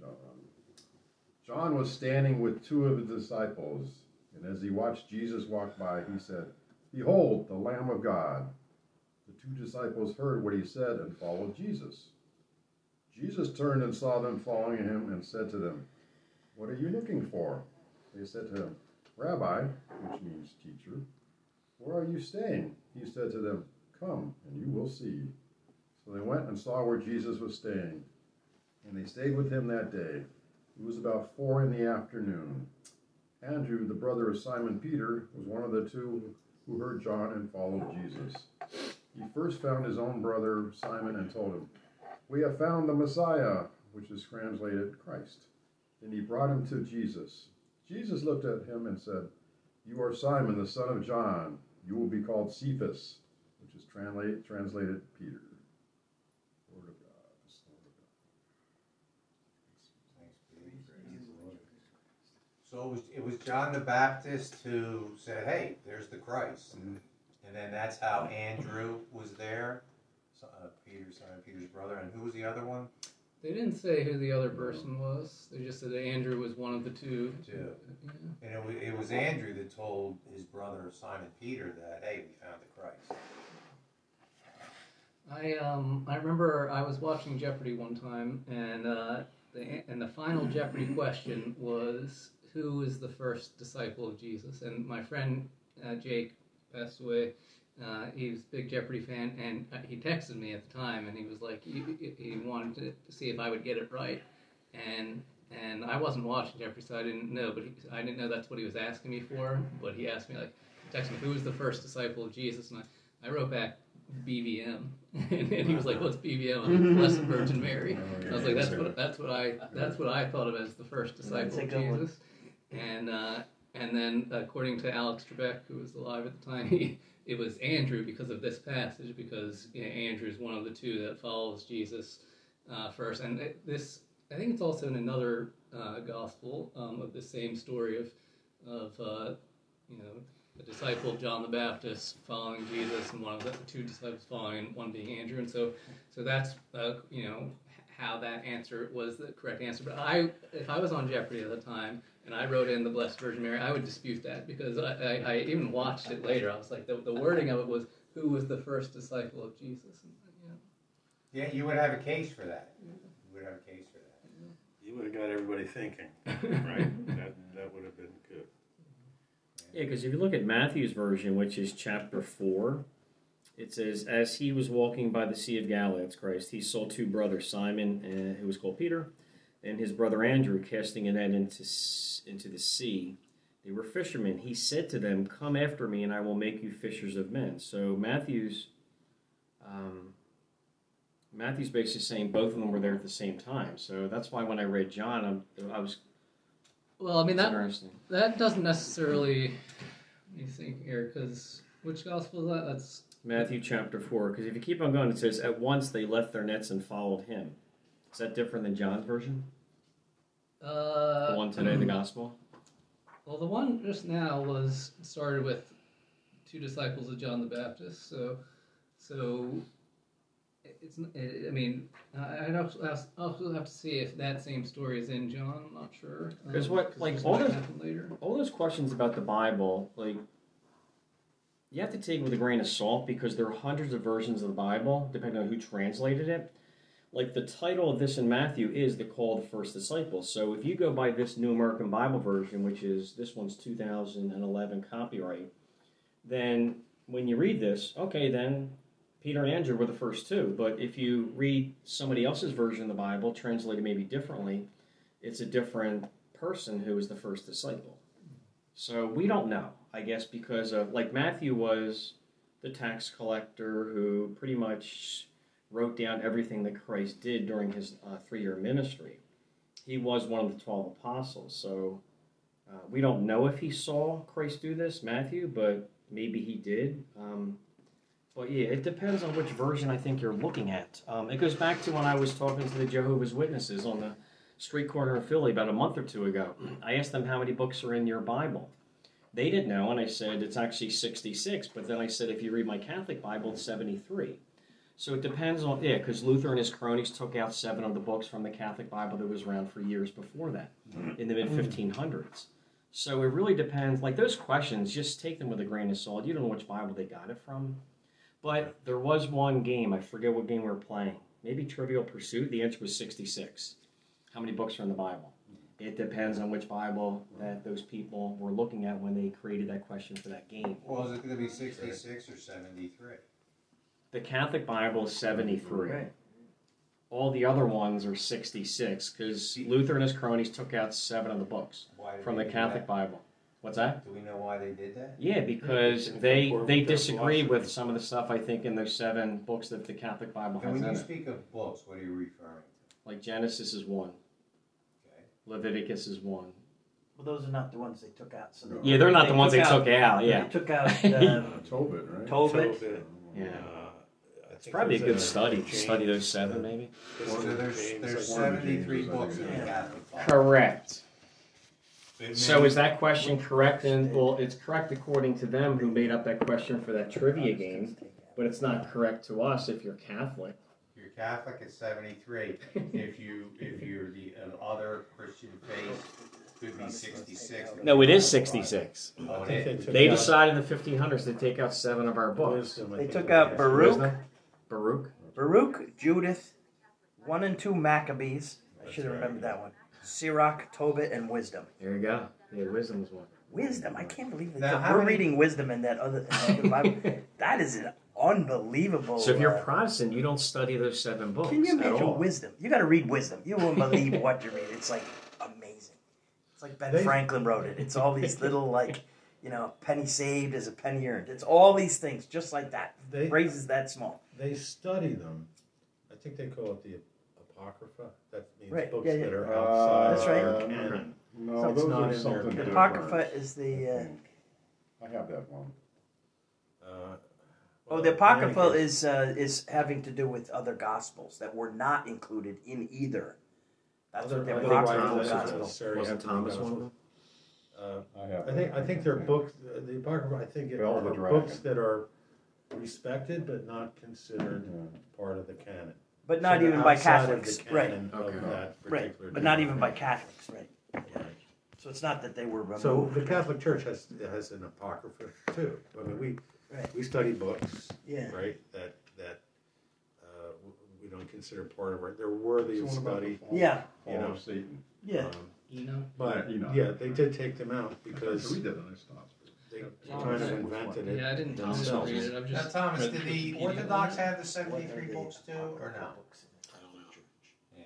John. John was standing with two of the disciples, and as he watched Jesus walk by, he said, Behold, the Lamb of God. The two disciples heard what he said and followed Jesus. Jesus turned and saw them following him and said to them, What are you looking for? They said to him, Rabbi, which means teacher, where are you staying? He said to them, Come, and you will see. So they went and saw where Jesus was staying, and they stayed with him that day. It was about four in the afternoon. Andrew, the brother of Simon Peter, was one of the two who heard John and followed Jesus. He first found his own brother Simon and told him, We have found the Messiah, which is translated Christ. Then he brought him to Jesus. Jesus looked at him and said, You are Simon, the son of John. You will be called Cephas, which is translate, translated Peter. Word of God. So it was, it was John the Baptist who said, "Hey, there's the Christ," and, and then that's how Andrew was there, so, uh, Peter, Simon Peter's brother, and who was the other one? They didn't say who the other person was. They just said that Andrew was one of the two. Two. Yeah. And it was, it was Andrew that told his brother Simon Peter that, "Hey, we found the Christ." I um I remember I was watching Jeopardy one time, and uh, the and the final Jeopardy question was who is the first disciple of Jesus? And my friend uh, Jake passed away. Uh, he was a big Jeopardy fan, and uh, he texted me at the time, and he was like, he, he wanted to see if I would get it right, and and I wasn't watching Jeopardy, so I didn't know, but he, I didn't know that's what he was asking me for. But he asked me like, he texted me, who was the first disciple of Jesus, and I, I wrote back BVM, and, and he was like, "What's BVM?" I'm Blessed Virgin Mary. I was like, "That's what that's what I that's what I thought of as the first disciple of Jesus." And uh, and then according to Alex Trebek, who was alive at the time, he, it was Andrew because of this passage, because you know, Andrew is one of the two that follows Jesus uh, first. And it, this, I think it's also in another uh, gospel um, of the same story of of uh, you know the disciple of John the Baptist following Jesus, and one of the two disciples following, one being Andrew, and so so that's uh, you know how that answer was the correct answer. But I, if I was on Jeopardy at the time and I wrote in the Blessed Virgin Mary, I would dispute that because I, I, I even watched it later. I was like, the, the wording of it was, "Who was the first disciple of Jesus?" And, you know, Yeah, you would have a case for that. You would have a case for that. You would have got everybody thinking, right? that, that would have been good. Mm-hmm. Yeah, because if you look at Matthew's version, which is chapter 4, it says, As he was walking by the Sea of Galilee, that's Christ, he saw two brothers, Simon, uh, who was called Peter, and his brother Andrew, casting a net into, into the sea. They were fishermen. He said to them, Come after me, and I will make you fishers of men. So Matthew's. Um, Matthew's basically saying both of them were there at the same time. So that's why when I read John, I'm, I was well, I mean that interesting. that doesn't necessarily. Let me think here, because which gospel is that? That's Matthew chapter 4, because if you keep on going, it says, At once they left their nets and followed him. Is that different than John's version? uh, The one today, the gospel? Well, the one just now was started with two disciples of John the Baptist. So, so it's. I mean, I'd also have, to see if that same story is in John. I'm not sure. 'Cause what, like, all those- later. All those questions about the Bible, like, you have to take with a grain of salt because there are hundreds of versions of the Bible, depending on who translated it. Like, the title of this in Matthew is The Call of the First Disciples. So if you go by this New American Bible version, which is this one's 2011 copyright, then when you read this, okay, then Peter and Andrew were the first two. But if you read somebody else's version of the Bible, translated maybe differently, it's a different person who was the first disciple. So we don't know, I guess, because of like Matthew was the tax collector who pretty much wrote down everything that Christ did during his uh, three-year ministry. he was one of the 12 apostles. So uh, we don't know if he saw Christ do this, Matthew, but maybe he did. Um, but yeah, it depends on which version I think you're looking at. Um, it goes back to when I was talking to the Jehovah's Witnesses on the street corner of Philly about a month or two ago. I asked them how many books are in your Bible. They didn't know, and I said it's actually 66. But then I said if you read my Catholic Bible, it's 73. So it depends on yeah, because Luther and his cronies took out seven of the books from the Catholic Bible that was around for years before that, mm-hmm. in the mid mm. 1500s. So it really depends. Like those questions, just take them with a grain of salt. You don't know which Bible they got it from. But there was one game, I forget what game we were playing. Maybe Trivial Pursuit. The answer was 66. How many books are in the Bible? It depends on which Bible that those people were looking at when they created that question for that game. Well, is it going to be 66 or 73? The Catholic Bible is 73. Right. All the other ones are 66 because Luther and his cronies took out seven of the books from the Catholic that? Bible. What's that? Do we know why they did that? Yeah, because Yeah, they they with their disagree with some of the stuff I think in those seven books that the Catholic Bible And has when in you it. speak of books, what are you referring to? Like Genesis is one, Okay. Leviticus is one. Well, those are not the ones they took out. So they, Yeah, they're not the ones they took out. Yeah, They took out uh, Tobit, right? Tobit. Tobit. yeah. Uh, I It's probably a there's good study. to James- Study those seven, maybe. So there's, James, there's one of the 73 books in the. Catholic Bible. Correct. So is that question correct? And well, it's correct according to them who made up that question for that trivia game, but it's not correct to us if you're Catholic. If you're Catholic, it's 73. if you if you're the uh, other Christian faith, could be 66. No, it is 66. Oh, I it think is. took They out decided in the 1500s to take out seven of our books. They took out. Baruch, Baruch. Baruch, Judith, one and two Maccabees. I should have remembered that one. Sirach, Tobit, and Wisdom. There you go. Yeah, wisdom is one. Wisdom. I can't believe that Now, how we're many- reading Wisdom in that other, in the other Bible. That is an unbelievable. So if you're uh, Protestant, you don't study those seven books Can you at imagine all. wisdom? You got to read wisdom. You won't believe what you read. It's like amazing. It's like Ben Franklin wrote it. It's all these little like, you know, penny saved is a penny earned. It's all these things just like that. They, Phrases that small. they study them. I think they call it the Apocrypha. That means Right, books yeah, yeah. that are Uh, outside That's right. our Okay. canon. No, So it's those not are in there. something The. Apocrypha is the. Uh, I have that one. Uh, oh, well, the in Apocrypha is uh, is having to do with other Gospels that were not included in either. That's other- what the other Apocryphal Bibles don't Gospel. Wasn't have to be Thomas one of them? Uh, I have. I think I think they're books. uh, The Apocrypha. I think it are the books that are respected but not considered Yeah. part of the canon. But not So even by outside of the Catholics, right? of Okay. that Right, but not even by. Catholics, right? Right. So it's not that they were removed. So the Catholic Church has has an apocrypha too. I mean, we Right. we study books, Yeah. right? That that uh, w- we don't consider part of it. They're worthy of So what about the study. fall- Yeah. You know. of Satan. Yeah. Um, Enoch. but Yeah, you know. yeah, they did take them out because to read that and I stopped. they kind of invented it. Yeah, I didn't Themselves. Thomas read it. I've Now, just Thomas, did the Orthodox have the 73 books too, or no? I don't know. Yeah.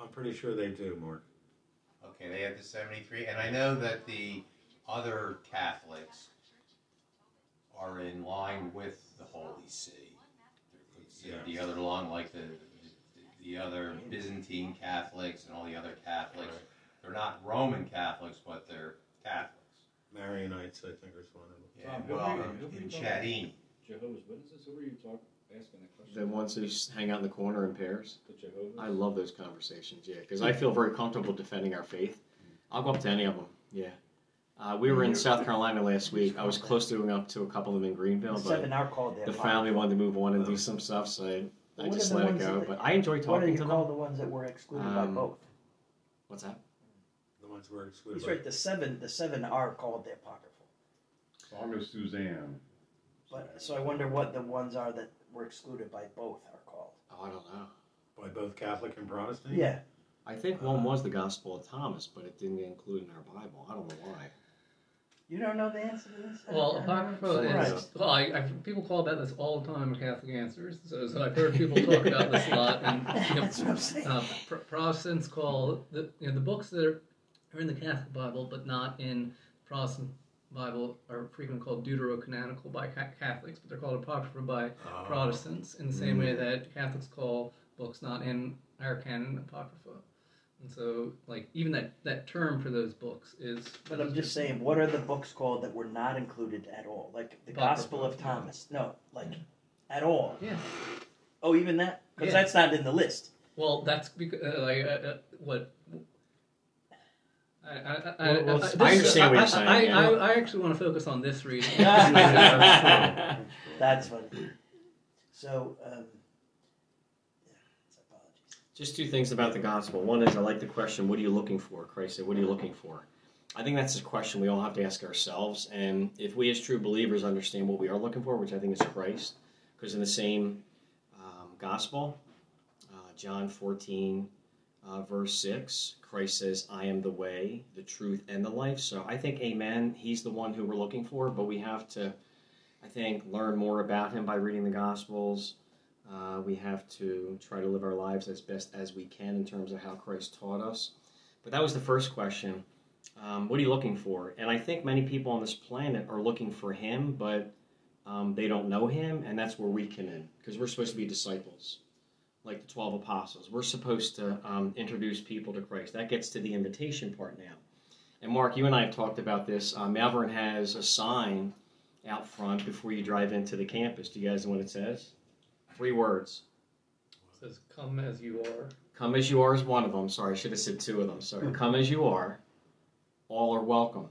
I'm pretty sure they do, Mark. Okay, they had the 73, and I know that the other Catholics are in line with the Holy See. You know, The other line, like the, the the other Byzantine Catholics and all the other Catholics, they're not Roman Catholics, but they're Catholics. Maronites, I think, is one of them. Yeah, Tom, well, you- in- who in talking Jehovah's Witnesses? Who were you talking, asking that question? The ones who s- hang out in the corner in pairs. The Jehovah's? I love those conversations. Yeah, because I feel very comfortable defending our faith. I'll go up to any of them. Yeah. Uh, we were in South Carolina last week. I was close to going up to a couple of them in Greenville, but Seven are called their the family wanted to move on and do some stuff, so I, I What are just the let it ones go. that- But I enjoy talking to them. What are talking you to call them. the ones that were excluded by Um, both? What's that? The ones who are excluded. He's by- right. The seven, the seven are called the apocryphal. Song of Suzanne. But so I wonder what the ones are that were excluded by both are called. Oh, I don't know. by both Catholic and Protestant. Yeah. I think one was the Gospel of Thomas, but it didn't get included in our Bible. I don't know why. You don't know the answer to this? Well, apocrypha Right. is well, I, I people call that this all the time in Catholic answers. So, so I've heard people talk about this a lot, and you know, That's what I'm saying. uh, Pr- Protestants call the you know the books that are, are in the Catholic Bible but not in Protestant Bible are frequently called deuterocanonical by ca- Catholics, but they're called apocrypha by Oh. Protestants in the same way that Catholics call books not in our canon apocrypha. And so, like, even that, that term for those books is. But I'm just saying, what are the books called that were not included at all? Like the Apocrypha. Gospel of Thomas. No, like at all. Yeah. Oh, even that? Because Yeah. that's not in the list. Well, that's because, uh, like, uh, uh, what. I, I, I, Well, well, this- I understand what you're saying, I, yeah. I, I actually want to focus on this reading. That's That's funny. So, um, yeah, it's apologies. Just two things about the gospel. One is I like the question, what are you looking for? Christ said, what are you looking for? I think that's a question we all have to ask ourselves. And if we as true believers understand what we are looking for, which I think is Christ, because in the same um, gospel, uh, John 14, uh, verse 6, Christ says, I am the way, the truth, and the life. So I think, amen, he's the one who we're looking for, but we have to, I think, learn more about him by reading the gospels. Uh, we have to try to live our lives as best as we can in terms of how Christ taught us. But that was the first question. Um, what are you looking for? And I think many people on this planet are looking for Him, but um, they don't know Him, and that's where we come in because we're supposed to be disciples, like the 12 apostles. We're supposed to um, introduce people to Christ. That gets to the invitation part now. And Mark, you and I have talked about this. Um, Malvern has a sign out front before you drive into the campus. Do you guys know what it says? Three words. It says, "Come as you are." Come as you are is one of them. Sorry, I should have said two of them. Sorry. Come as you are. All are welcome.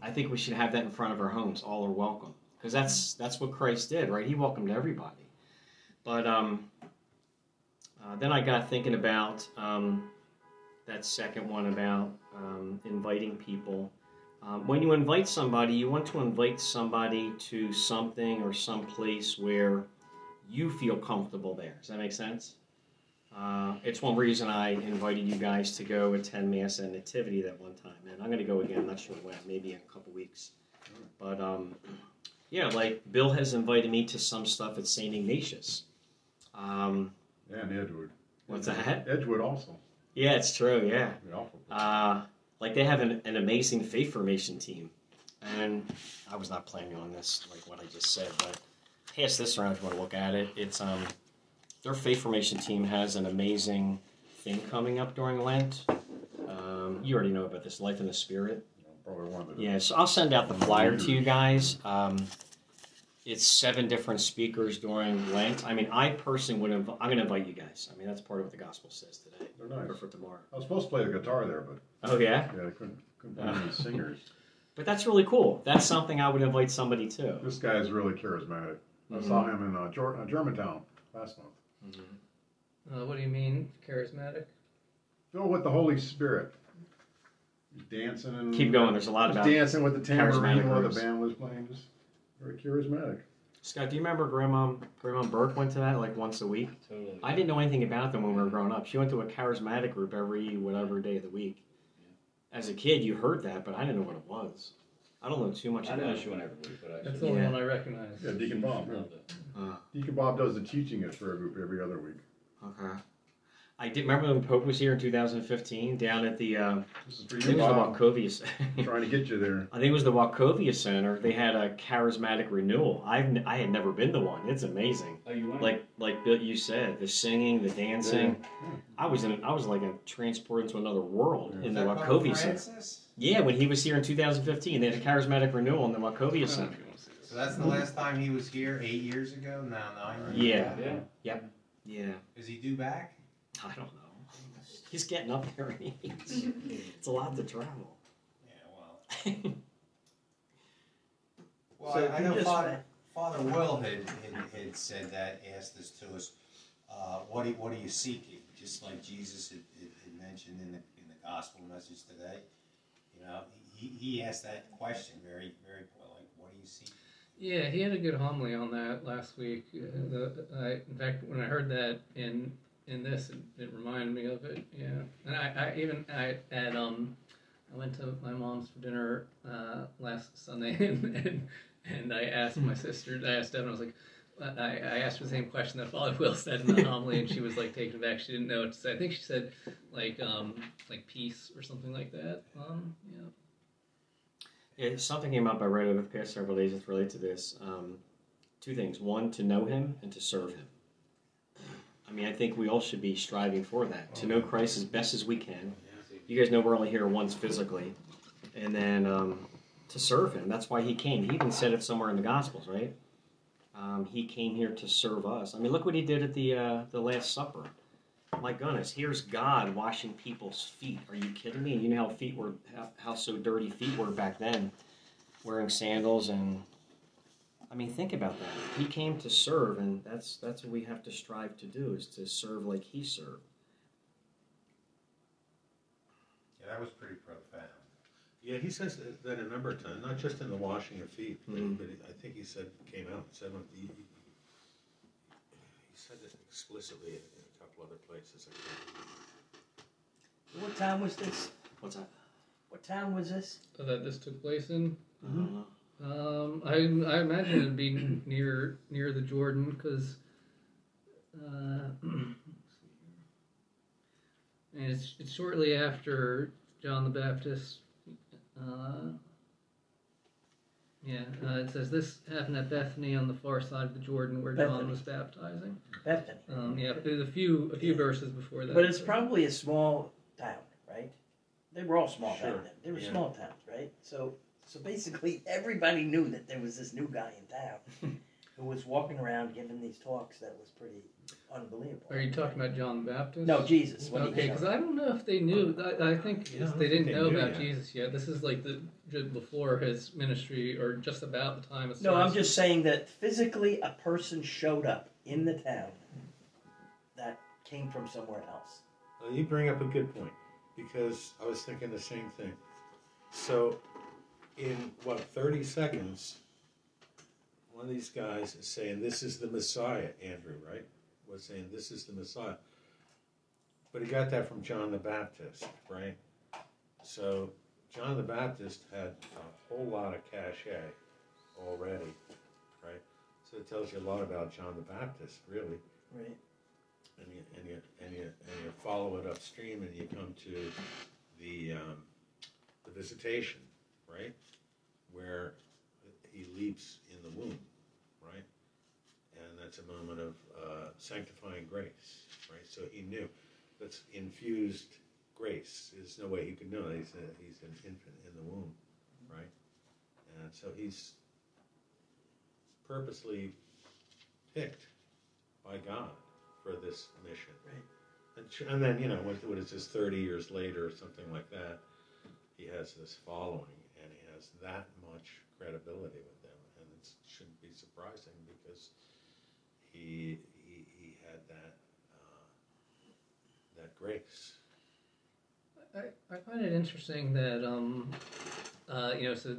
I think we should have that in front of our homes. All are welcome, because that's that's what Christ did, right? He welcomed everybody. But um, uh, then I got thinking about um, that second one about um, inviting people. Um, when you invite somebody, you want to invite somebody to something or some place where you feel comfortable there. Does that make sense? Uh, it's one reason I invited you guys to go attend Mass and Nativity that one time, and I'm going to go again. I'm not sure when, maybe in a couple weeks. But um, yeah, like Bill has invited me to some stuff at St. Ignatius. Um, And Edgewood. what's that? Edgewood also. Yeah, it's true. Yeah, uh, like they have an, an amazing faith formation team, and I was not planning on this, like what I just said, but pass this around if you want to look at it. It's um, their faith formation team has an amazing thing coming up during Lent. Um, you already know about this, Life in the Spirit. Probably one of the. Yeah, so I'll send out the flyer to you guys. Um, it's seven different speakers during Lent. I mean, I personally would inv- I'm going to invite you guys. I mean, that's part of what the gospel says today, They're or nice. for tomorrow. I was supposed to play the guitar there, but Oh yeah, yeah, I couldn't couldn't find any singers. but that's really cool. That's something I would invite somebody to. This guy is really charismatic. I saw him in uh, Jor- uh, Germantown last month. Uh, what do you mean, charismatic? Filled with the Holy Spirit. He's dancing and Keep going. There's a lot Just about. dancing with the tambourine charismatic while the groups. band was playing. Just very charismatic. Scott, do you remember Grandma Grandma Burke went to that like once a week? Totally. I didn't know anything about them when we were growing up. She went to a charismatic group every whatever day of the week. As a kid, you heard that, but I didn't know what it was. I don't know too much I about know it. she went every week, but I That's the only Yeah. one I recognize. Yeah, Deacon Bob. yeah. Loved it. Uh, Deacon Bob does the teaching at Prayer Group every other week. okay. I did remember when Pope was here in 2015 down at the. Um, This is for I you, think it was Bob. the Wachovia. Trying to get you there. I think it was the Wachovia Center. They had a charismatic renewal. I've n- I had never been to one. It's amazing. Oh, you went? Like like Bill, you said, the singing, the dancing. Yeah. I was in. I was like a transport into another world Yeah. in Is the that Wachovia Center. Francis? Yeah, when he was here in 2015, they had a charismatic renewal in the Wachovia Center. So that's the last time he was here, eight years ago, now nine? Yeah, yeah. yeah. Is he due back? I don't know. He's getting up there in age. It's a lot to travel. Yeah, well. Well, So I, I know just- Father, Father Will had, had, had said that, asked this to us, uh, what, are, what are you seeking? Just like Jesus had, had, had mentioned in the, in the gospel message today. You know, he, he asked that question very, very, like, what do you see? Yeah, he had a good homily on that last week. Uh, the, I, in fact, when I heard that in in this, it, it reminded me of it. Yeah, and I, I even I at um I went to my mom's for dinner uh, last Sunday, and, and and I asked my sister. I asked Devin. I was like. I, I asked her the same question that Father Will said in the homily, and she was like taken aback. She didn't know what to say. I think she said like um like peace or something like that. Um yeah. Yeah, something came up I read over the past several days that's related to this. Um, two things: one, to know Him, and to serve Him. I mean, I think we all should be striving for that to know Christ as best as we can. You guys know we're only here once physically, and then um, to serve Him. That's why He came. He even said it somewhere in the Gospels, right? Um, he came here to serve us. I mean, look what He did at the uh, the Last Supper. My goodness, here's God washing people's feet. Are you kidding me? You know how feet were, how, how so dirty feet were back then, wearing sandals and. I mean, think about that. He came to serve, and that's that's what we have to strive to do: is to serve like He served. Yeah, that was pretty. Yeah, he says that- that a number of times, not just in the washing of feet, but, Mhm. but I think he said, came out and said, it, he, he he said this explicitly in a couple other places. I think. What town was this? What's that? What town was this? that this took place in. I don't know. Um, I I imagine it'd be near near the Jordan because. Uh, and it's it's shortly after John the Baptist. Uh, yeah, uh, it says this happened at Bethany on the far side of the Jordan where John Bethany. was baptizing. Bethany. Um, yeah, there's a few a few verses before that. But it's probably a small town, right? They were all small Sure, back then. They were yeah. small towns, right? So, so basically, everybody knew that there was this new guy in town who was walking around giving these talks that was pretty unbelievable. Are you talking about John the Baptist? No, Jesus. When Okay, because I don't know if they knew. I, I think Yeah, I don't they didn't they know knew about yet. Jesus yet. This is like the before his ministry, or just about the time. It No, I'm just saying that physically a person showed up in the town that came from somewhere else. Well, you bring up a good point because I was thinking the same thing. So, in what thirty seconds, one of these guys is saying, "This is the Messiah." Andrew, right, was saying, "This is the Messiah," but he got that from John the Baptist, right? So, John the Baptist had a whole lot of cachet already, right? So it tells you a lot about John the Baptist, really Right. and you and you and you and you follow it upstream, and you come to the um, the visitation, right, where he leaps in the womb, that's a moment of uh, sanctifying grace, right. So he knew that's infused grace. There's no way he could know he's a, he's an infant in the womb, right, and so he's purposely picked by God for this mission. Right. And, and then, you know, what, what is this, 30 years later or something like that, he has this following and he has that much credibility with them. And it shouldn't be surprising because he, he, he had that, uh, that grace. I, I find it interesting that um, uh, you know, so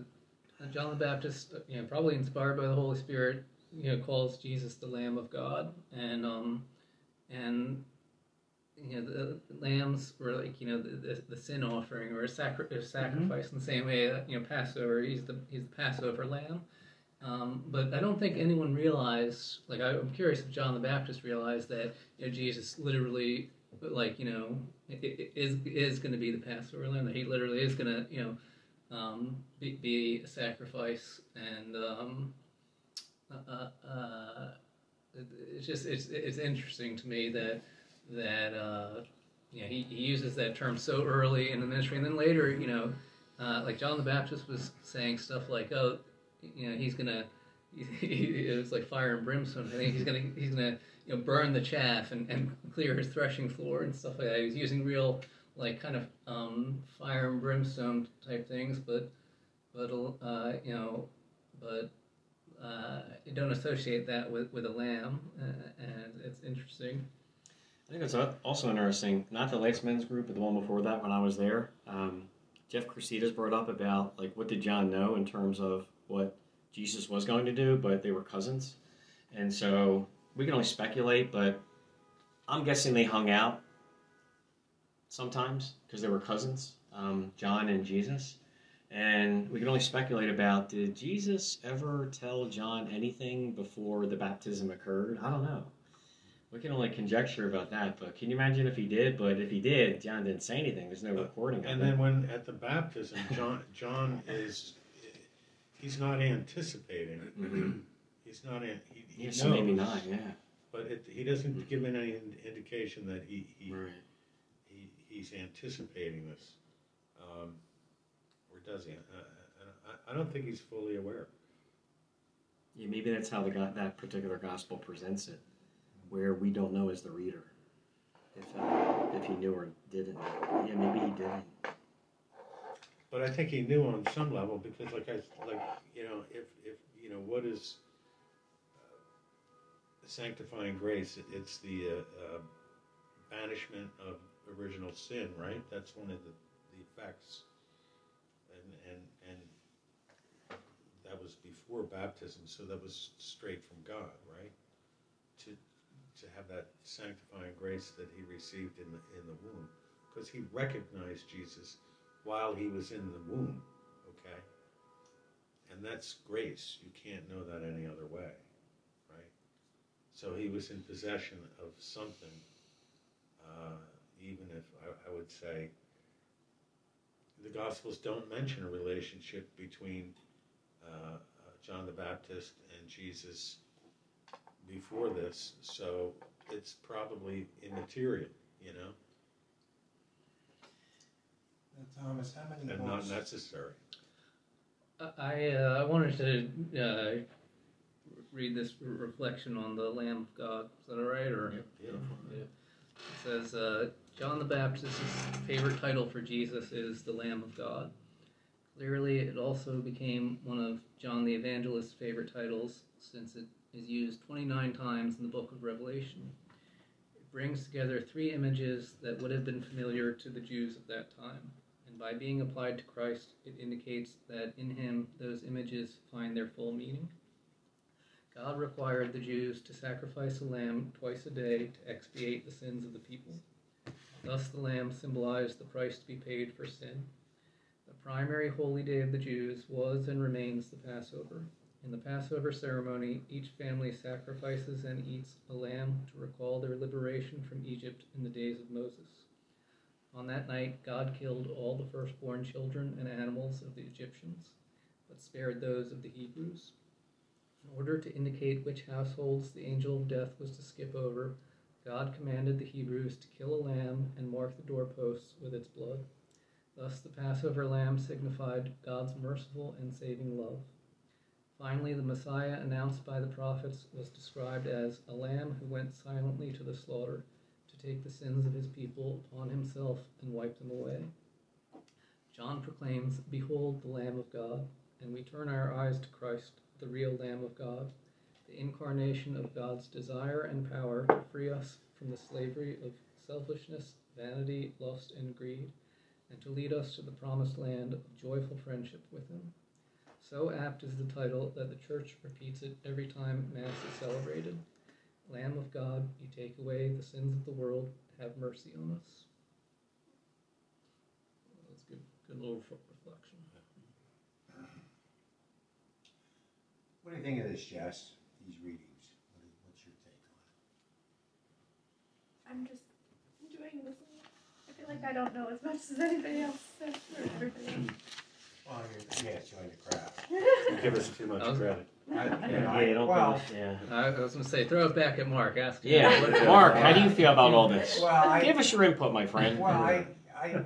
uh, John the Baptist, uh, you know, probably inspired by the Holy Spirit, you know, calls Jesus the Lamb of God, and um, and you know, the lambs were like you know the, the, the sin offering or a, sacri- a sacrifice in the same way that you know Passover, he's the he's the Passover lamb. Um, but I don't think anyone realized, like I'm curious if John the Baptist realized that you know Jesus literally, like you know, is is going to be the Passover lamb. That he literally is going to you know um, be, be a sacrifice, and um, uh, uh, it's just it's it's interesting to me that that uh, you know he, he uses that term so early in the ministry, and then later you know uh, like John the Baptist was saying stuff like oh you know he's gonna it was like fire and brimstone. I think he's gonna he's gonna you know burn the chaff and, and clear his threshing floor and stuff like that. He was using real like kind of um, fire and brimstone type things, but but uh, you know but uh, you don't associate that with, with a lamb, uh, and it's interesting. I think it's also interesting. Not the last men's group, but the one before that when I was there. Um, Jeff Crusaders brought up about like what did John know in terms of what Jesus was going to do, but they were cousins, and so we can only speculate. But I'm guessing they hung out sometimes because they were cousins, um, John and Jesus. And we can only speculate about did Jesus ever tell John anything before the baptism occurred? I don't know. We can only conjecture about that, but can you imagine if he did? But if he did, John didn't say anything. There's no recording of And it. then when at the baptism, John John is he's not anticipating. Mhm. He's not in. He, he Yeah, knows, so maybe not. Yeah. but it, he doesn't give any in- indication that he he, Right. he he's anticipating this, um, or does he? Uh, I, I, I don't think he's fully aware. Yeah, maybe that's how the go- that particular gospel presents it, where we don't know as the reader if uh, if he knew or didn't. Yeah, maybe he didn't. But I think he knew on some level because, like I like you know, if if you know what is uh, sanctifying grace, it, it's the uh, uh, banishment of original sin, right? That's one of the, the effects, and and and that was before baptism, so that was straight from God, right? To to have that sanctifying grace that he received in the in the womb, because he recognized Jesus while he was in the womb, okay? And that's grace. You can't know that any other way, right? So he was in possession of something, uh, even if I, I would say the Gospels don't mention a relationship between uh, uh, John the Baptist and Jesus before this, so it's probably immaterial, you know, Now, Thomas, how many and not books? necessary. I uh, I wanted to uh, read this reflection on the Lamb of God. Is that all right? Or Beautiful. Yeah. it says uh, John the Baptist's favorite title for Jesus is the Lamb of God. Clearly, it also became one of John the Evangelist's favorite titles since it is used 29 times in the book of Revelation. It brings together three images that would have been familiar to the Jews of that time and by being applied to Christ, it indicates that in him those images find their full meaning. God required the Jews to sacrifice a lamb twice a day to expiate the sins of the people. Thus, the lamb symbolized the price to be paid for sin. The primary holy day of the Jews was and remains the Passover. In the Passover ceremony, each family sacrifices and eats a lamb to recall their liberation from Egypt in the days of Moses. On that night, God killed all the firstborn children and animals of the Egyptians, but spared those of the Hebrews. In order to indicate which households the angel of death was to skip over, God commanded the Hebrews to kill a lamb and mark the doorposts with its blood. Thus, the Passover lamb signified God's merciful and saving love. Finally, the Messiah announced by the prophets was described as a lamb who went silently to the slaughter take the sins of his people upon himself and wipe them away. John proclaims, Behold the Lamb of God, and we turn our eyes to Christ, the real Lamb of God, the incarnation of God's desire and power to free us from the slavery of selfishness, vanity, lust, and greed, and to lead us to the promised land of joyful friendship with Him. So apt is the title that the Church repeats it every time Mass is celebrated. Lamb of God, you take away the sins of the world, have mercy on us. That's good, good little reflection. What do you think of this, Jess? These readings. What is, what's your take on it? I'm just enjoying listening. I feel like I don't know as much as anybody else. So or everybody else. Well, you're, yeah, join the crowd. You give us too much credit. I, you Yeah, I- don't well, yeah. I was going to say, throw it back at Mark. Ask him. Yeah, Mark, how do you feel about all this? well, I, Give us your input, my friend. well, I, I,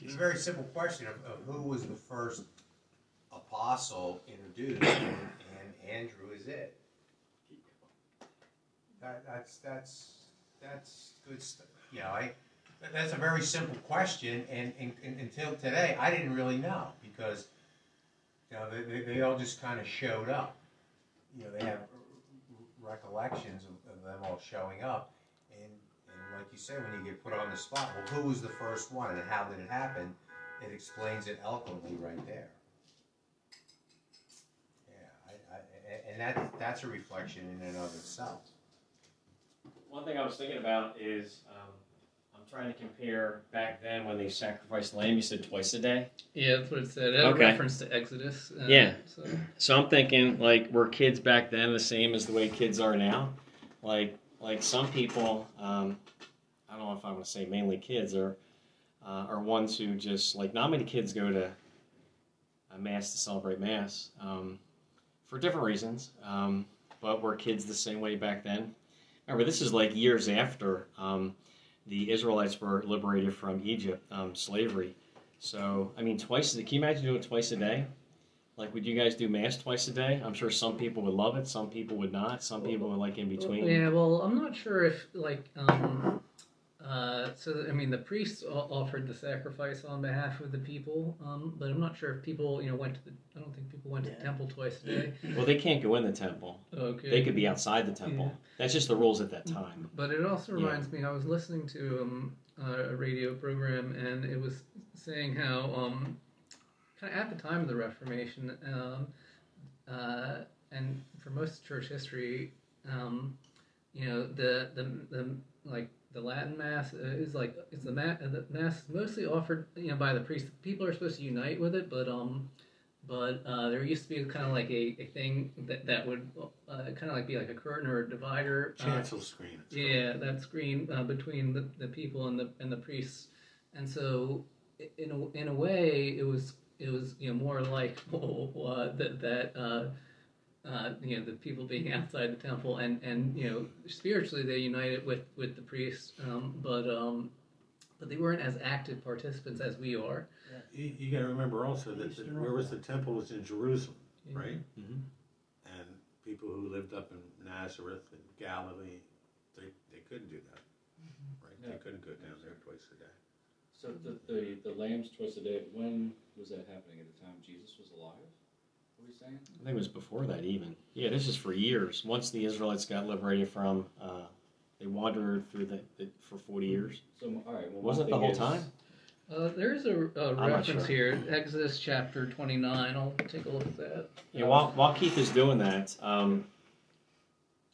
it's a very simple question of, of who was the first apostle introduced, and, and Andrew is it. That, that's that's that's good stuff. You know, I that- that's a very simple question, and, and, and until today, I didn't really know because you know they, they, they all just kind of showed up. You know, they have recollections of, of them all showing up, and and like you said, when you get put on the spot, well, who was the first one and how did it happen? It explains it eloquently right there. Yeah, I, I, and that that's a reflection in and of itself. One thing I was thinking about is um, trying to compare back then when they sacrificed lamb. You said twice a day. Yeah, that's what it said. It had Okay. a reference to Exodus. uh, Yeah. So. So I'm thinking like were kids back then the same as the way kids are now? Like like some people, um, I don't know if I want to say mainly kids are uh, are ones who just like not many kids go to a mass to celebrate mass um, for different reasons. Um, but were kids the same way back then? Remember, this is like years after um, the Israelites were liberated from Egypt, um, slavery. So, I mean, twice. Can you imagine doing it twice a day? Like, would you guys do mass twice a day? I'm sure some people would love it, some people would not, some people would like in between. Yeah, well, I'm not sure if like um, uh, so I mean the priests offered the sacrifice on behalf of the people, um, but I'm not sure if people you know went to the. I don't think people went to the temple twice a day. Well, they can't go in the temple. Okay. They could be outside the temple. Yeah. That's just the rules at that time. But it also Yeah. reminds me, I was listening to um, a radio program, and it was saying how, um, kind of at the time of the Reformation, um, uh, and for most church history, um, you know, the, the the like the Latin Mass uh, is like it's the mass the mass mostly offered you know by the priest. People are supposed to unite with it, but um, but uh, there used to be kind of like a, a thing that that would uh, kind of like be like a curtain or a divider. uh, Chancel screen. it's called. yeah, that screen uh, between the, the people and the and the priests, and so in a, in a way it was it was you know more like uh, that that uh, you know the people being outside the temple and and you know spiritually they united with with the priests, um, but um, but they weren't as active participants as we are. You, you got to remember also that the, where was the temple was in Jerusalem, right? Mhm. And people who lived up in Nazareth and Galilee, they, they couldn't do that, right? Yeah. They couldn't go down there twice a day. So the, the, the lambs twice a day, when was that happening? At the time Jesus was alive? What saying? I think it was before that even. Yeah, this is for years. Once the Israelites got liberated from, uh, they wandered through the, the for 40 years. So, all right. Well, Wasn't it the whole is- time? Uh, there's a, a reference sure. here, Exodus chapter 29. I'll take a look at that. Yeah, while, while Keith is doing that, um,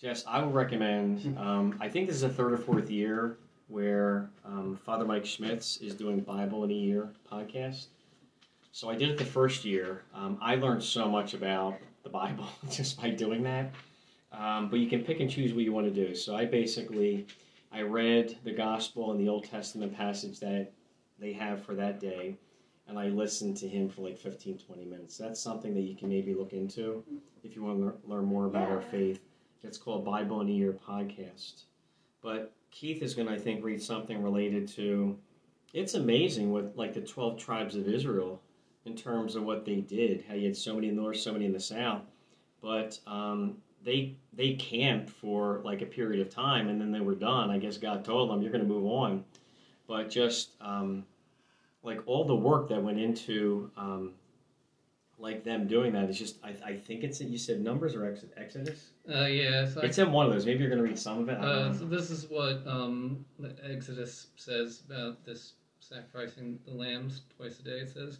Jess, I would recommend. Um, I think this is the third or fourth year where um, Father Mike Schmitz is doing Bible in a Year podcast. So I did it the first year. Um, I learned so much about the Bible just by doing that. Um, but you can pick and choose what you want to do. So I basically I read the Gospel and the Old Testament passage that they have for that day and I listened to him for like 15, 20 minutes. That's something that you can maybe look into if you want to lear- learn more about our faith. It's called Bible in a Year podcast. But Keith is going to, I think, read something related to. It's amazing what like the 12 tribes of Israel in terms of what they did. How you had so many in the north, so many in the south, but um, they they camped for like a period of time, and then they were done. I guess God told them, "You're going to move on." But just um, like all the work that went into um, like them doing that is just I, I think it's you said numbers or Exod- Exodus. Uh, yeah, so I It's in one of those. Maybe you're going to read some of it. Uh, so this is what um, Exodus says about this sacrificing the lambs twice a day. It says,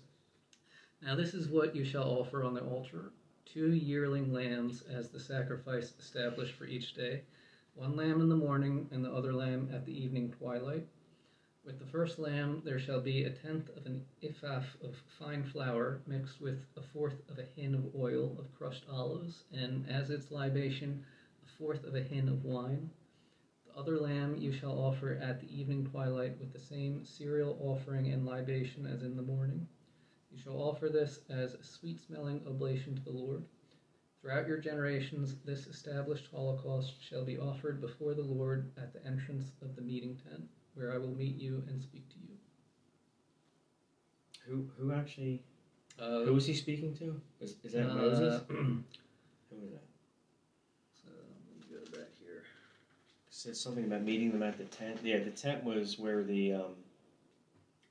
"Now this is what you shall offer on the altar: two yearling lambs as the sacrifice established for each day, one lamb in the morning and the other lamb at the evening twilight. With the first lamb there shall be a tenth of an ephah of fine flour mixed with a fourth of a hin of oil of crushed olives, and as its libation." a fourth of a hin of wine. The other lamb you shall offer at the evening twilight with the same cereal offering and libation as in the morning. You shall offer this as a sweet smelling oblation to the Lord. Throughout your generations, this established holocaust shall be offered before the Lord at the entrance of the meeting tent, where I will meet you and speak to you. Who who actually Uh, who was he speaking to? Is, is that uh, Moses? Who was that? so let me go back here. said something about meeting them at the tent. Yeah, the tent was where the um,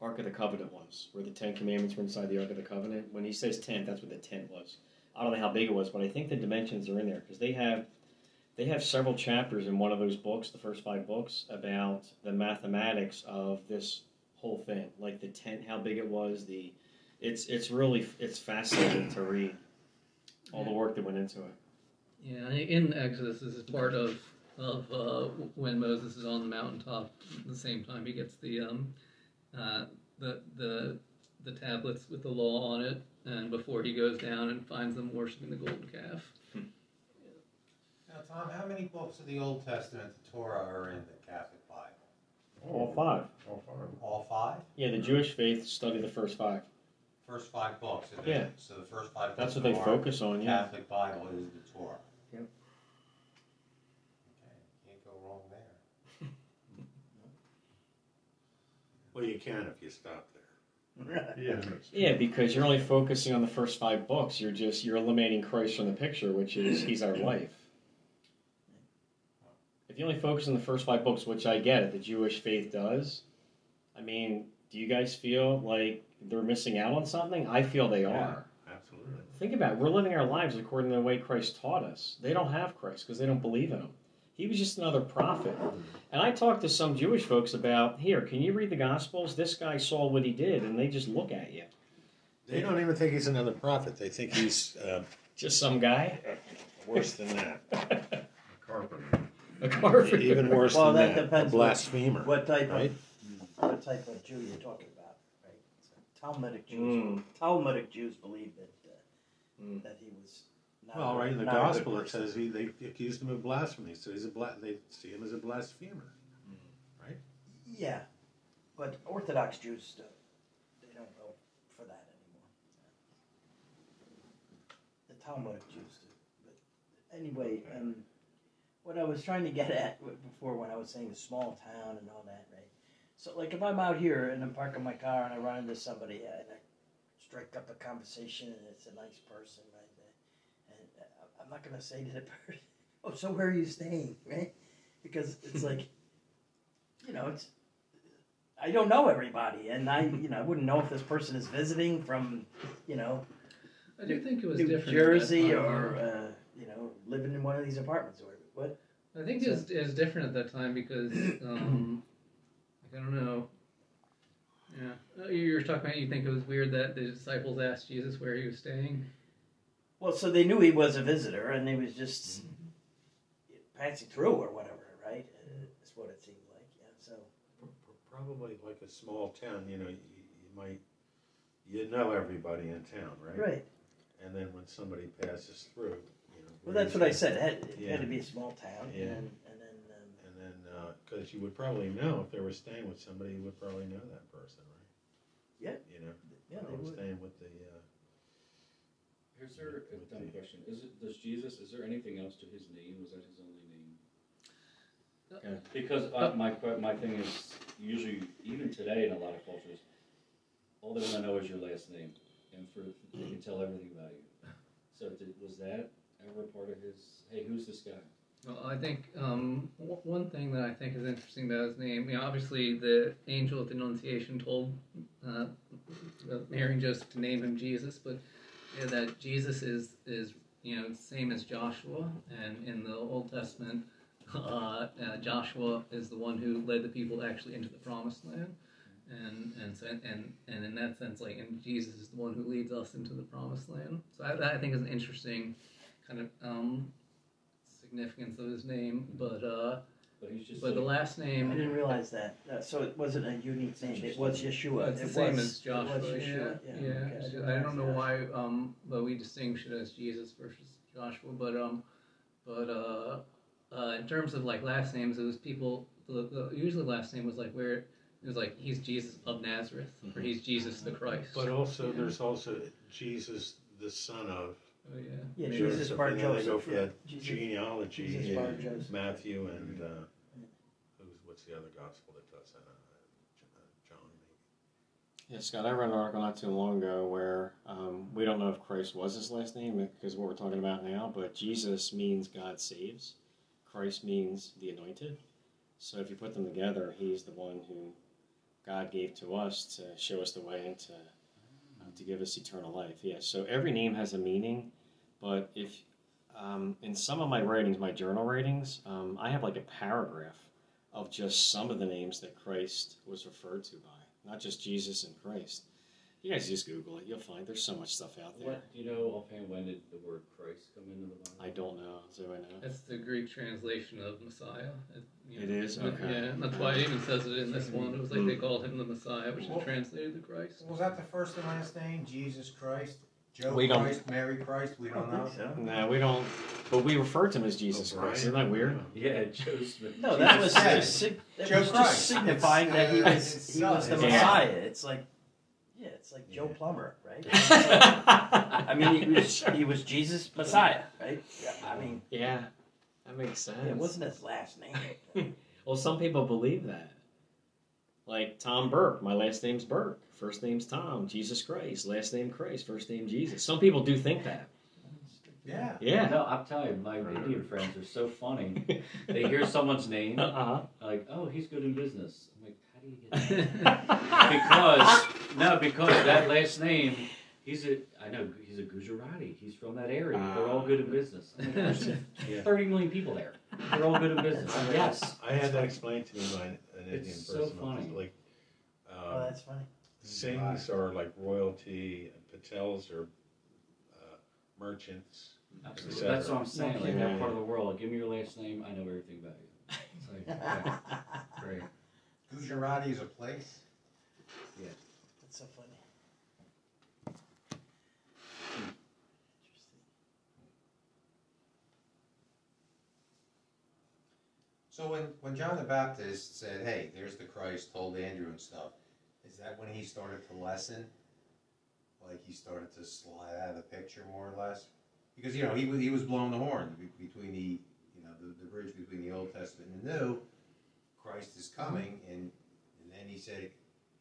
Ark of the Covenant was, where the Ten Commandments were inside the Ark of the Covenant. When he says tent, that's what the tent was. I don't know how big it was, but I think the dimensions are in there because they have they have several chapters in one of those books, the first five books, about the mathematics of this whole thing, like the tent, how big it was. The it's it's really it's fascinating to read all the work that went into it. Yeah, in Exodus, this is part of of uh, when Moses is on the mountaintop. At the same time, he gets the um, uh, the the the tablets with the law on it, and before he goes down and finds them worshiping the golden calf. Now, Tom, how many books of the Old Testament, the Torah, are in the Catholic Bible? All five. All five. All five? Yeah, the Jewish faith study the first five. First five books. and Yeah. So the first five That's what they of our focus on. Yeah. Catholic Bible is the Torah. Well, you can if you stop there. Yeah. Yeah, because you're only focusing on the first five books. You're just you're eliminating Christ from the picture, which is He's our life. If you only focus on the first five books, which I get, the Jewish faith does. I mean, do you guys feel like they're missing out on something? I feel they are. Absolutely. Think about it. We're living our lives according to the way Christ taught us. They don't have Christ because they don't believe in him. He was just another prophet. And I talked to some Jewish folks about here, can you read the Gospels? This guy saw what he did, and they just look at you. They don't even think he's another prophet. They think he's uh, Just some guy. worse than that. A carpenter. A carpenter. Even worse Well, than that that. depends A blasphemer. What type Right? of what type of Jew you're talking about, right? So Talmudic Jews. Mm. Talmudic Jews believe that uh, Mm. that he was. Not Well, right in the not a good gospel it says he they accused him of blasphemy, so he's a bla- they see him as a blasphemer. Right? Yeah, but Orthodox Jews don't, they don't go for that anymore. The Talmudic Jews do. But anyway, um, what I was trying to get at before when I was saying the small town and all that, right? So, like, if I'm out here and I'm parking my car and I run into somebody uh, and I strike up a conversation and it's a nice person, right? uh, And uh, I'm not to say to the person, oh, so where are you staying, right? Because it's like, you know, it's I don't know everybody, and I, you know, I wouldn't know if this person is visiting from, you know, I do think it was New different. Jersey time, or, uh, you know, living in one of these apartments or what. I think it was, it was different at that time because um, I don't know. Yeah, Uh, you were talking about. You think it was weird that the disciples asked Jesus where he was staying. Well, so they knew he was a visitor, and he was just passing through or whatever, right? Uh, That's what it seemed like. Yeah. So Probably like a small town, you know, you, you might you know everybody in town, right? right. And then when somebody passes through, you know. Well, that's what I said. It had, it Yeah. had to be a small town, Yeah. and, and then um, And then, because you would probably know if they were staying with somebody, you would probably know that person, right? Yeah. You know, yeah, they would. staying with the. Uh, Is there a dumb question? Is it does Jesus? Is there anything else to his name? Was that his only name? Because uh, my my thing is usually even today in a lot of cultures, all they want to know is your last name, and for they can tell everything about you. So did, was that ever part of his? Hey, who's this guy? Well, I think um, w- one thing that I think is interesting about his name, you know, obviously the angel at the Annunciation told uh, Mary and Joseph to name him Jesus, but that Jesus is is you know same as Joshua, and in the Old Testament, uh, uh, Joshua is the one who led the people actually into the Promised Land, and and so and and in that sense, like, and Jesus is the one who leads us into the Promised Land. So I, I think is an interesting kind of um, significance of his name, but uh, But he's just. but the like- last I name didn't realize that. Uh, so it wasn't a unique name. It was Yeshua. it's the it same was, as Joshua. It was Yeah, Yeshua. yeah. Yeah. okay, It's didn't I don't know why, um, but we distinguish it as Jesus versus Joshua. But um, but uh, uh, in terms of like last names, it was people. The, the usually last name was like where it was like he's Jesus of Nazareth or he's Jesus the Christ. but also, Yeah. there's also Jesus, the son of oh yeah. Yeah, Joseph, Jesus bar and then they go Joseph. for Yeah. that Jesus. genealogy. Jesus in bar Joseph. Matthew and uh, who's what's the other gospel that does that? Uh, John, maybe. Yeah, Scott, I read an article not too long ago where um, we don't know if Christ was his last name because what we're talking about now, but Jesus means God saves. Christ means the anointed. So if you put them together, he's the one who God gave to us to show us the way and to, uh, to give us eternal life. Yeah, so every name has a meaning, but if um, in some of my writings, my journal writings, um, I have like a paragraph of just some of the names that Christ was referred to by not just Jesus and Christ. You guys just Google it; you'll find there's so much stuff out there. What do you know offhand? When did the word Christ come into the Bible? I don't know. Does anyone know? That's the Greek translation of Messiah. It, you It is? Okay. Yeah, and that's why it even says it in this one. It was like they called him the Messiah, which Well- is translated to Christ. Was that the first and last name? Jesus Christ? Joe We don't- Christ? Mary Christ? We don't don't know. think so. No, we don't. But we refer to him as Jesus O'Brien? Christ. Isn't that weird? Yeah, Joe Smith. No, that was just, sig- that Joe was Christ. just signifying It's, that he uh, was he was the son. Yeah. Messiah. It's like yeah, it's like Joe Yeah. Plumber, right? Like- I I mean, he was he was Jesus Messiah, right? Yeah, I mean, Yeah, that makes sense. it wasn't his last name. Well, some people believe that. Like Tom Burke, my last name's Burke. First name's Tom, Jesus Christ. Last name Christ, first name Jesus. Some people do think that. Yeah. Yeah. No, I'm telling you, my Indian friends are so funny. They hear someone's name, Uh-huh. like, oh, he's good in business. I'm like, how do you get that? because no, because that last name, he's a I know he's a Gujarati. He's from that area. They're all good in business. I'm like, There's Yeah. Thirty million people there. They're all good in business. yes. I had that explained to me by an Indian person. It's person. so funny. Like, Oh, um, that's funny. Singhs are like royalty, and Patels are uh, merchants. Absolutely. That's what I'm saying. Like Yeah. that part of the world. Give me your last name. I know everything about you. It's like, okay, great. Gujarati is a place. Yeah. That's so funny. Interesting. So when, when John the Baptist said, "Hey, there's the Christ," told Andrew and stuff, is that when he started to lessen? Like he started to slide out of the picture more or less, because you know he was he was blowing the horn between the you know the, the bridge between the Old Testament and the New. Christ is coming, and and then he said,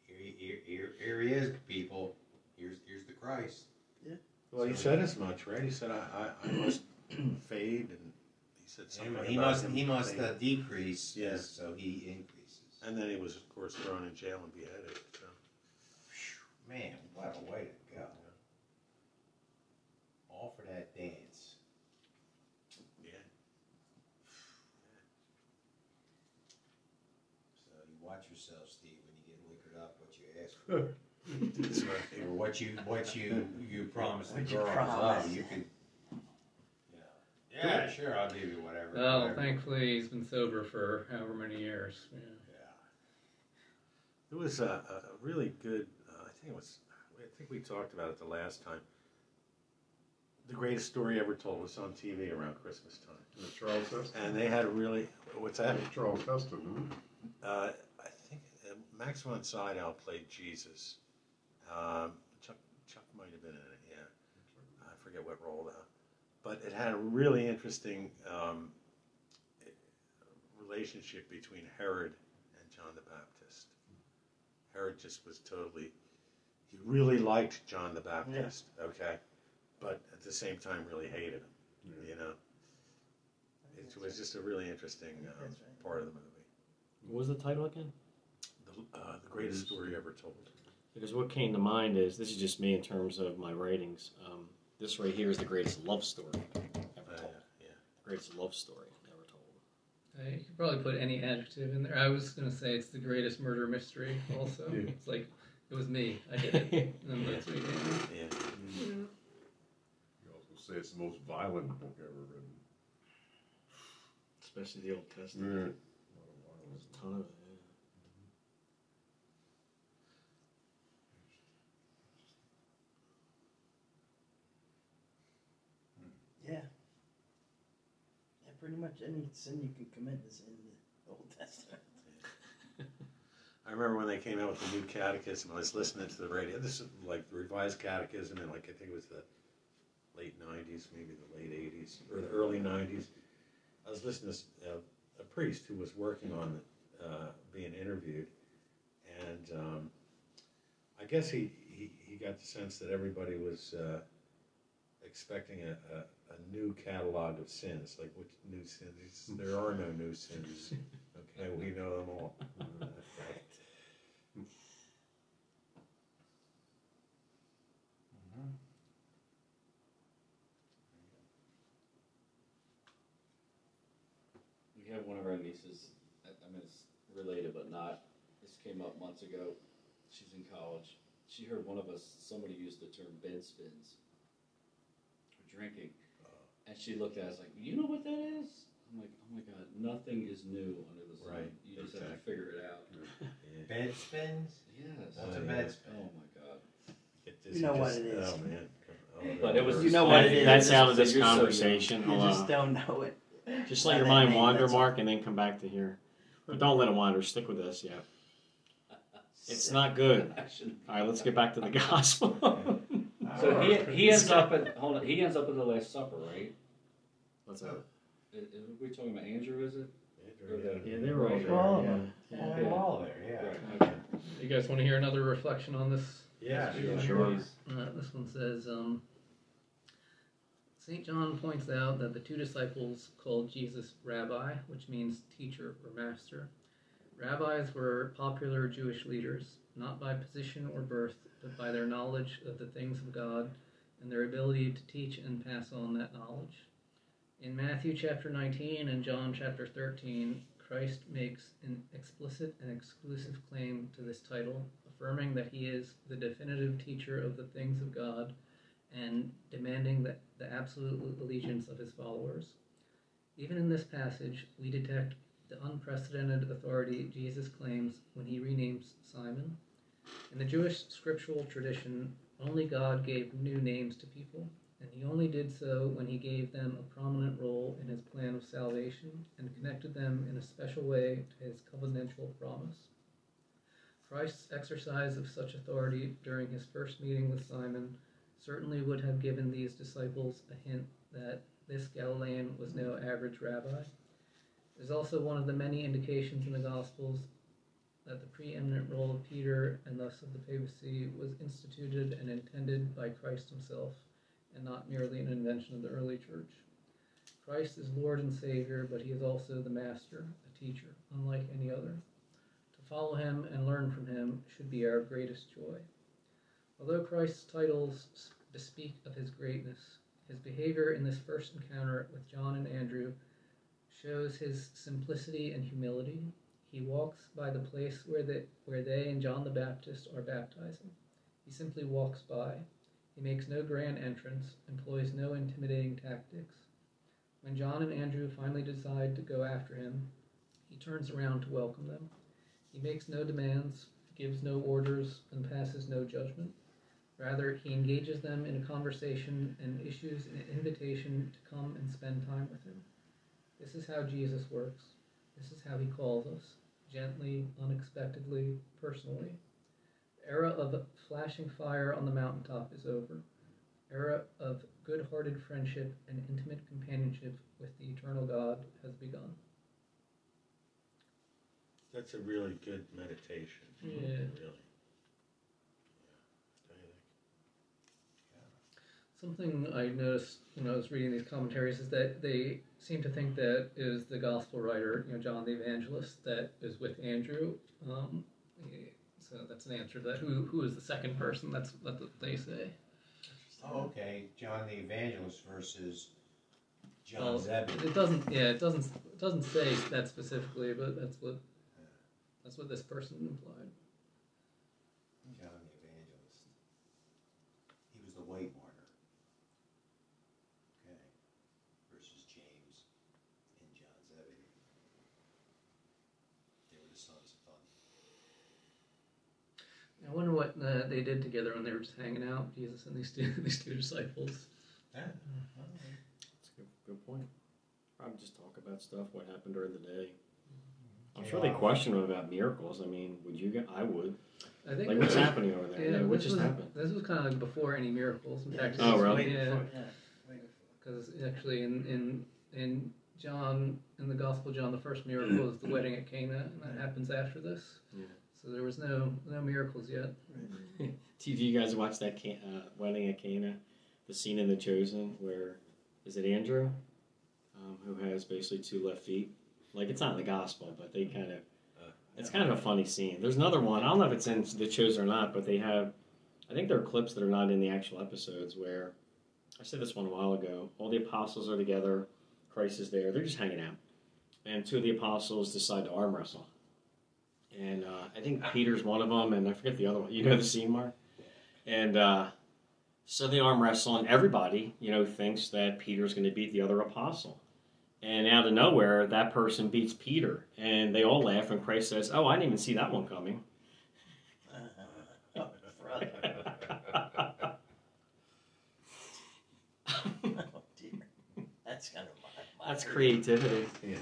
"Here, he- here, here, here he is, people. Here's here's the Christ." Yeah. Well, he said as much, right? He said, I, I, I must fade, and he said something he about must him he must fade. uh, decrease, Yeah. so he increases. And then he was, of course, thrown in jail and beheaded. So. Man, what a way to go. All for that dance. Yeah. So you watch yourself, Steve, when you get liquored up, what you ask for. That's right. or what you what you you promise the What you girls. promise. Oh, you could yeah. Yeah, sure, I'll give you whatever. Well, whatever. thankfully he's been sober for however many years. Yeah. Yeah. It was a, a really good. I think it was. I think we talked about it the last time. The greatest story ever told was on TV around Christmas time, With Charlton Heston. and they had a really. What's that? Charlton Heston. hmm? Uh, I think uh, Max von Sydow played Jesus. Um, Chuck Chuck might have been in it. Yeah, I forget what role though. But it had a really interesting um, relationship between Herod and John the Baptist. Herod just was totally. He really liked John the Baptist. Okay, but at the same time, really hated him. You know, it was just a really interesting um, right. part of the movie. What was the title again? The, uh, the greatest story ever told. Because what came to mind is this is just me in terms of my writings. Um, this right here is the greatest love story ever Uh, told. yeah. Greatest love story ever told. Uh, you could probably put any adjective in there. I was going to say it's the greatest murder mystery. Also, Yeah. it's like it was me. I did it. And that's what you did. Yeah. You also say it's the most violent book ever written. Especially the Old Testament. Yeah. There's a ton of it. yeah. Hmm. Yeah. Yeah, pretty much any sin you can commit is in the Old Testament. I remember when they came out with the new catechism. I was listening to the radio. This is like the revised catechism in like I think it was the late '90s, maybe the late '80s or the early '90s. I was listening to uh, a priest who was working on it, uh, being interviewed, and um, I guess he, he, he got the sense that everybody was uh, expecting a, a, a new catalog of sins. Like, which new sins? There are no new sins. Okay, we know them all. We have one of our nieces. I, I mean, it's related, but not. This came up months ago. She's in college. She heard one of us. Somebody used the term bed spins for drinking, uh. and she looked at us like, "You know what that is?" I'm like, "Oh my god, nothing is new under the sun. Right, You just have to exactly. figure it out." Yeah. Bed spins? Yes. What's Oh, a yeah. bed spin? Oh my god. Get You know what it is. Oh man. Oh, But it was You know what it is. That's out of this You're so young. conversation. You just on. don't know it. Just let your mind wander. Mark, and then come back to here. But don't let it wander. Stick with us. Yeah. It's not good. All right, let's get back to the gospel. So he, he ends up at hold on. He ends up at the Last Supper, right? What's up? Is, is we talking about Andrew? Is it? Or the- Yeah, they were all Right. there. All of yeah. them. Yeah, they all there, yeah. Right, okay. You guys want to hear another reflection on this? Yeah, Yeah, sure. Uh, this one says, um, St. John points out that the two disciples called Jesus Rabbi, which means teacher or master. Rabbis were popular Jewish leaders, not by position or birth, but by their knowledge of the things of God and their ability to teach and pass on that knowledge. In Matthew chapter 19 and John chapter 13, Christ makes an explicit and exclusive claim to this title, affirming that he is the definitive teacher of the things of God and demanding the, the absolute allegiance of his followers. Even in this passage, we detect the unprecedented authority Jesus claims when he renames Simon. In the Jewish scriptural tradition, only God gave new names to people, and he only did so when he gave them a prominent role in his plan of salvation and connected them in a special way to his covenantal promise. Christ's exercise of such authority during his first meeting with Simon certainly would have given these disciples a hint that this Galilean was no average rabbi. There's also one of the many indications in the Gospels that the preeminent role of Peter and thus of the papacy was instituted and intended by Christ himself, and not merely an invention of the early church. Christ is Lord and Savior, but he is also the Master, a teacher, unlike any other. To follow him and learn from him should be our greatest joy. Although Christ's titles bespeak of his greatness, his behavior in this first encounter with John and Andrew shows his simplicity and humility. He walks by the place where they, where they and John the Baptist are baptizing. He simply walks by. He makes no grand entrance, employs no intimidating tactics. When John and Andrew finally decide to go after him, he turns around to welcome them. He makes no demands, gives no orders, and passes no judgment. Rather, he engages them in a conversation and issues an invitation to come and spend time with him. This is how Jesus works. This is how he calls us gently, unexpectedly, personally. The era of flashing fire on the mountaintop is over. Era of good-hearted friendship and intimate companionship with the eternal God has begun. That's a really good meditation. Yeah. Really. Yeah. Don't you think? Something I noticed when I was reading these commentaries is that they seem to think that it is the gospel writer, you know, John the Evangelist, that is with Andrew. Um, so that's an answer to that. Who who is the second person? That's what they say. Oh, okay, John the Evangelist versus John Well. It doesn't. Yeah, it doesn't. It doesn't say that specifically, but that's what that's what this person implied. John the Evangelist. He was the white martyr. Okay. Versus James and John Zebedee. They were the sons of thunder. I wonder what uh, they did together when they were just hanging out, Jesus and these two these two disciples. Yeah. That's a good, good point. Probably just talk about stuff, what happened during the day. I'm Yeah. sure they questioned him about miracles. I mean, would you get? I would. I think Like, what's happening over there? Yeah, what this just was, happened? This was kind of like before any miracles. In fact, Oh, really? Yeah, for- yeah, because actually in in in John in the Gospel of John, the first miracle is the wedding at Cana, and that happens after this. Yeah. So there was no no miracles yet. Did you guys watch that can, uh, wedding at Cana? The scene in The Chosen where is it Andrew, um, who has basically two left feet? Like it's not in the gospel, but they kind of. It's kind of a funny scene. There's another one. I don't know if it's in The Chosen or not, but they have. I think there are clips that are not in the actual episodes where. I said this one a while ago. All the apostles are together. Christ is there. They're just hanging out, and two of the apostles decide to arm wrestle. And uh, I think Peter's one of them, and I forget the other one. You know the scene, Mark? And uh, so they arm wrestle, and everybody, you know, thinks that Peter's going to beat the other apostle. And out of nowhere, that person beats Peter, and they all laugh. And Christ says, "Oh, I didn't even see that one coming." Oh, brother. Oh, dear. That's kind of my, my That's creativity. Yeah.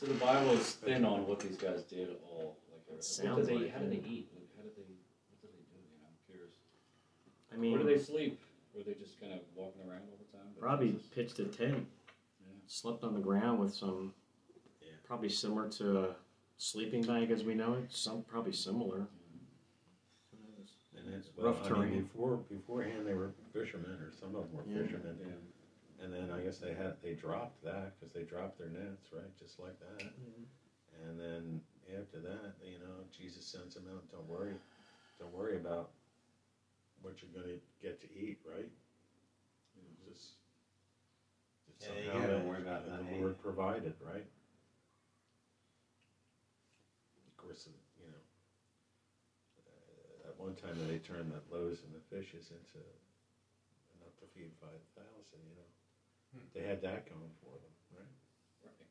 So the Bible is thin on what these guys did all. Like, what Sounds did they? like how do it. they eat? Like, how did they? What did they do? You know, I'm curious. I mean, Where did they sleep? Were they just kind of walking around all the time? probably Jesus? pitched a tent, Yeah. slept on the ground with some Yeah. probably similar to a sleeping bag as we know it. Some probably similar. And it's well, Rough I mean, terrain. before beforehand they were fishermen, or some of them were Yeah. fishermen. And then I guess they had they dropped that because they dropped their nets, right, just like that. Mm-hmm. And then after that, you know, Jesus sends them out. Don't worry, don't worry about what you're going to get to eat, right? You know, just, just Yeah, somehow gotta the- worry about the that, Lord eh? provided, right? Of course, you know, uh, at one time they turned the loaves and the fishes into enough to feed five thousand. You know, Hmm. they had that going for them, right? Right.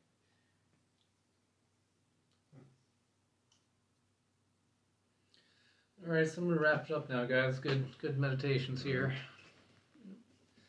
All right, so I'm gonna wrap it up now, guys. Good, good meditations here.